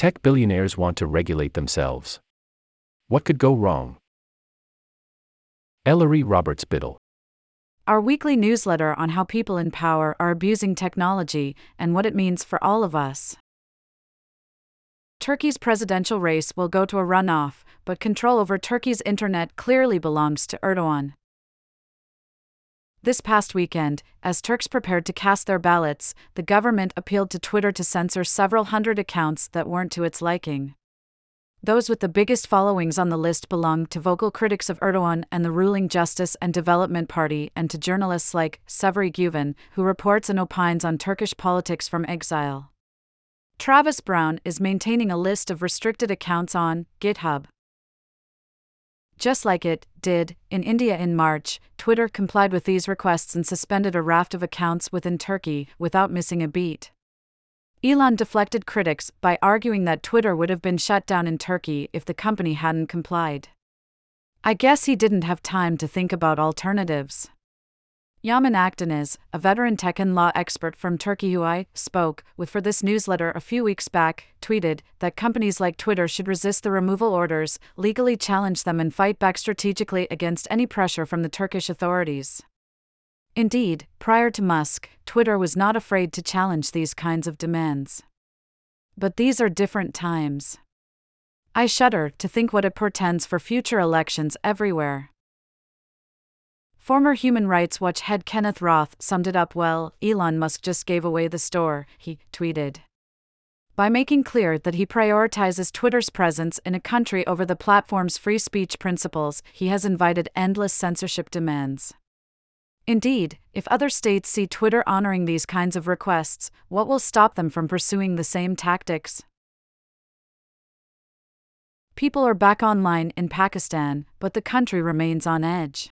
Tech billionaires want to regulate themselves. What could go wrong? Ellery Roberts Biddle. Our weekly newsletter on how people in power are abusing technology and what it means for all of us. Turkey's presidential race will go to a runoff, but control over Turkey's internet clearly belongs to Erdogan. This past weekend, as Turks prepared to cast their ballots, the government appealed to Twitter to censor several hundred accounts that weren't to its liking. Those with the biggest followings on the list belonged to vocal critics of Erdogan and the ruling Justice and Development Party and to journalists like Cevheri Güven, who reports and opines on Turkish politics from exile. Travis Brown is maintaining a list of restricted accounts on GitHub. Just like it did in India in March, Twitter complied with these requests and suspended a raft of accounts within Turkey without missing a beat. Elon deflected critics by arguing that Twitter would have been shut down in Turkey if the company hadn't complied. I guess he didn't have time to think about alternatives. Yaman Akdeniz, a veteran tech and law expert from Turkey who I spoke with for this newsletter a few weeks back, tweeted that companies like Twitter should resist the removal orders, legally challenge them, and fight back strategically against any pressure from the Turkish authorities. Indeed, prior to Musk, Twitter was not afraid to challenge these kinds of demands. But these are different times. I shudder to think what it portends for future elections everywhere. Former Human Rights Watch head Kenneth Roth summed it up well Elon Musk just gave away the store, he tweeted. By making clear that he prioritizes Twitter's presence in a country over the platform's free speech principles, he has invited endless censorship demands. Indeed, if other states see Twitter honoring these kinds of requests, what will stop them from pursuing the same tactics? People are back online in Pakistan, but the country remains on edge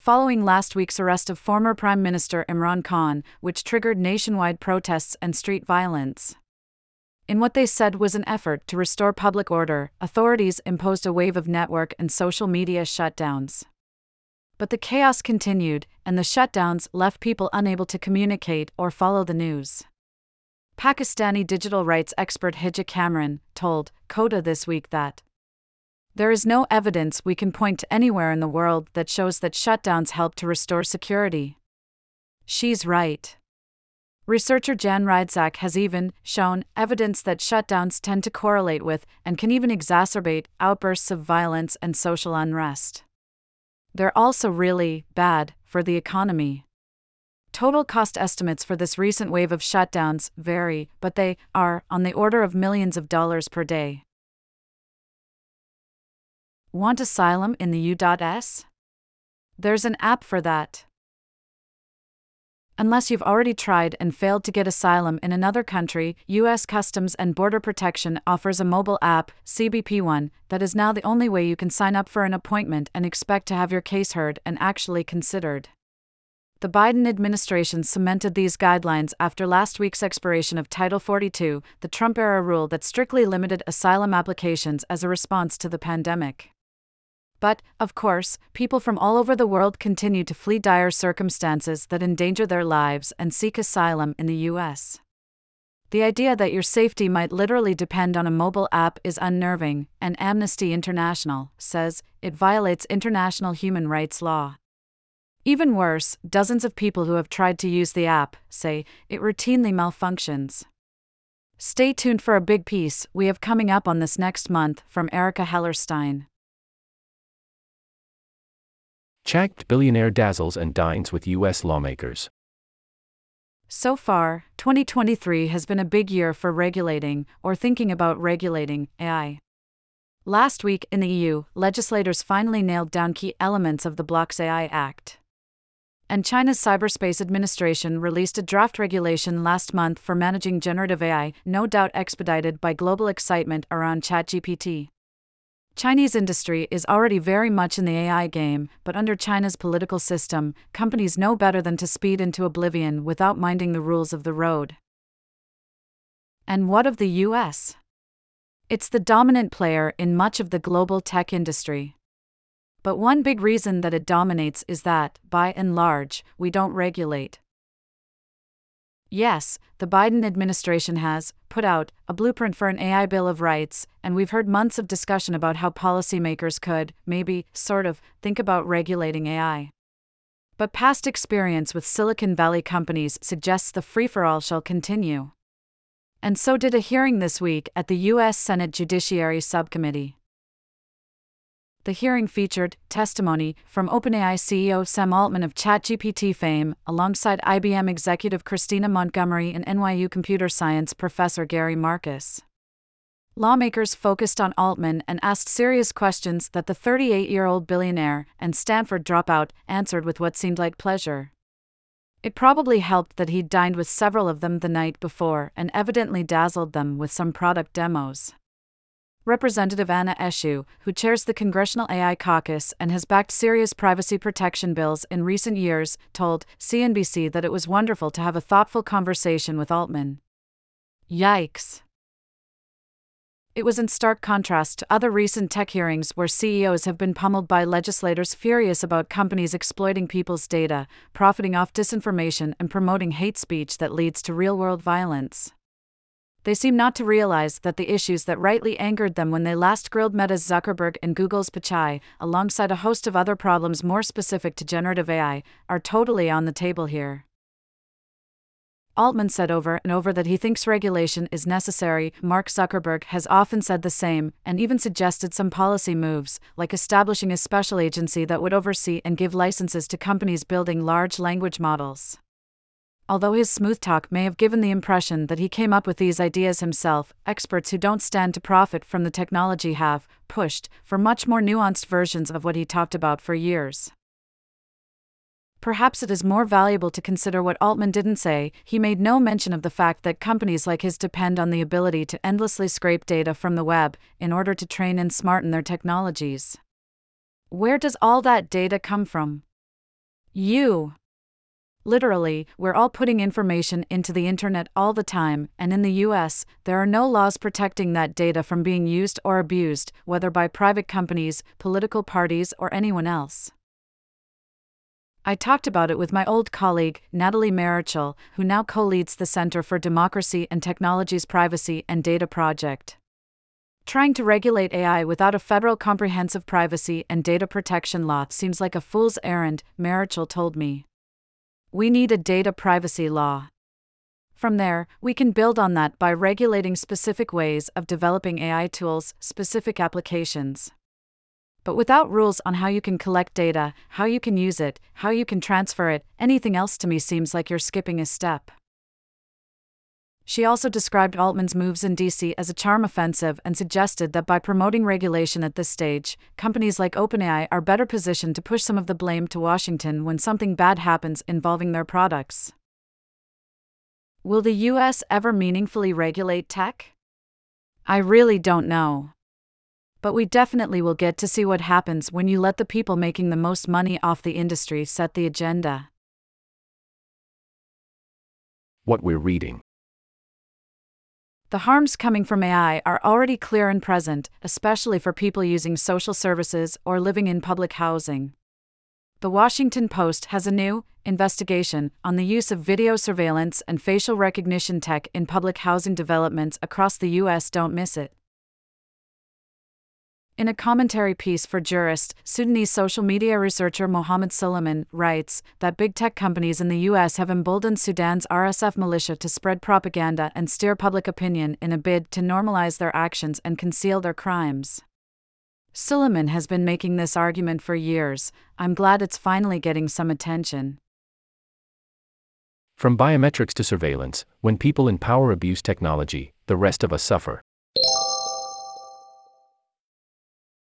following last week's arrest of former Prime Minister Imran Khan, which triggered nationwide protests and street violence. In what they said was an effort to restore public order, authorities imposed a wave of network and social media shutdowns. But the chaos continued, and the shutdowns left people unable to communicate or follow the news. Pakistani digital rights expert Hija Kamran told Coda this week that there is no evidence we can point to anywhere in the world that shows that shutdowns help to restore security. She's right. Researcher Jan Rydzak has even shown evidence that shutdowns tend to correlate with and can even exacerbate outbursts of violence and social unrest. They're also really bad for the economy. Total cost estimates for this recent wave of shutdowns vary, but they are on the order of millions of dollars per day. Want asylum in the U.S? There's an app for that. Unless you've already tried and failed to get asylum in another country, U.S. Customs and Border Protection offers a mobile app, CBP One, that is now the only way you can sign up for an appointment and expect to have your case heard and actually considered. The Biden administration cemented these guidelines after last week's expiration of Title 42, the Trump era rule that strictly limited asylum applications as a response to the pandemic. But, of course, people from all over the world continue to flee dire circumstances that endanger their lives and seek asylum in the US. The idea that your safety might literally depend on a mobile app is unnerving, and Amnesty International says it violates international human rights law. Even worse, dozens of people who have tried to use the app say it routinely malfunctions. Stay tuned for a big piece we have coming up on this next month from Erica Hellerstein. Checked billionaire dazzles and dines with U.S. lawmakers. So far, 2023 has been a big year for regulating, or thinking about regulating, AI. Last week in the EU, legislators finally nailed down key elements of the Bloc's AI Act. And China's Cyberspace Administration released a draft regulation last month for managing generative AI, no doubt expedited by global excitement around ChatGPT. Chinese industry is already very much in the AI game, but under China's political system, companies know better than to speed into oblivion without minding the rules of the road. And what of the US? It's the dominant player in much of the global tech industry. But one big reason that it dominates is that, by and large, we don't regulate. Yes, the Biden administration has put out a blueprint for an AI Bill of Rights, and we've heard months of discussion about how policymakers could, maybe, sort of, think about regulating AI. But past experience with Silicon Valley companies suggests the free for all shall continue. And so did a hearing this week at the U.S. Senate Judiciary Subcommittee. The hearing featured testimony from OpenAI CEO Sam Altman of ChatGPT fame, alongside IBM executive Christina Montgomery and NYU computer science professor Gary Marcus. Lawmakers focused on Altman and asked serious questions that the 38 year old billionaire and Stanford dropout answered with what seemed like pleasure. It probably helped that he'd dined with several of them the night before and evidently dazzled them with some product demos. Representative Anna Eshoo, who chairs the Congressional AI Caucus and has backed serious privacy protection bills in recent years, told CNBC that it was wonderful to have a thoughtful conversation with Altman. Yikes. It was in stark contrast to other recent tech hearings where CEOs have been pummeled by legislators furious about companies exploiting people's data, profiting off disinformation, and promoting hate speech that leads to real world violence. They seem not to realize that the issues that rightly angered them when they last grilled Meta's Zuckerberg and Google's Pichai, alongside a host of other problems more specific to generative AI, are totally on the table here. Altman said over and over that he thinks regulation is necessary. Mark Zuckerberg has often said the same, and even suggested some policy moves, like establishing a special agency that would oversee and give licenses to companies building large language models. Although his smooth talk may have given the impression that he came up with these ideas himself, experts who don't stand to profit from the technology have pushed for much more nuanced versions of what he talked about for years. Perhaps it is more valuable to consider what Altman didn't say. He made no mention of the fact that companies like his depend on the ability to endlessly scrape data from the web in order to train and smarten their technologies. Where does all that data come from? You. Literally, we're all putting information into the internet all the time, and in the US, there are no laws protecting that data from being used or abused, whether by private companies, political parties, or anyone else. I talked about it with my old colleague, Nathalie Maréchal, who now co leads the Center for Democracy and Technology's Privacy and Data Project. Trying to regulate AI without a federal comprehensive privacy and data protection law seems like a fool's errand, Marichal told me. We need a data privacy law. From there, we can build on that by regulating specific ways of developing AI tools, specific applications. But without rules on how you can collect data, how you can use it, how you can transfer it, anything else to me seems like you're skipping a step. She also described Altman's moves in DC as a charm offensive and suggested that by promoting regulation at this stage, companies like OpenAI are better positioned to push some of the blame to Washington when something bad happens involving their products. Will the US ever meaningfully regulate tech? I really don't know. But we definitely will get to see what happens when you let the people making the most money off the industry set the agenda. What we're reading. The harms coming from AI are already clear and present, especially for people using social services or living in public housing. The Washington Post has a new investigation on the use of video surveillance and facial recognition tech in public housing developments across the U.S. Don't miss it. In a commentary piece for Jurist, Sudanese social media researcher Mohammed Suleiman writes that big tech companies in the U.S. have emboldened Sudan's RSF militia to spread propaganda and steer public opinion in a bid to normalize their actions and conceal their crimes. Suleiman has been making this argument for years. I'm glad it's finally getting some attention. From biometrics to surveillance, when people in power abuse technology, the rest of us suffer.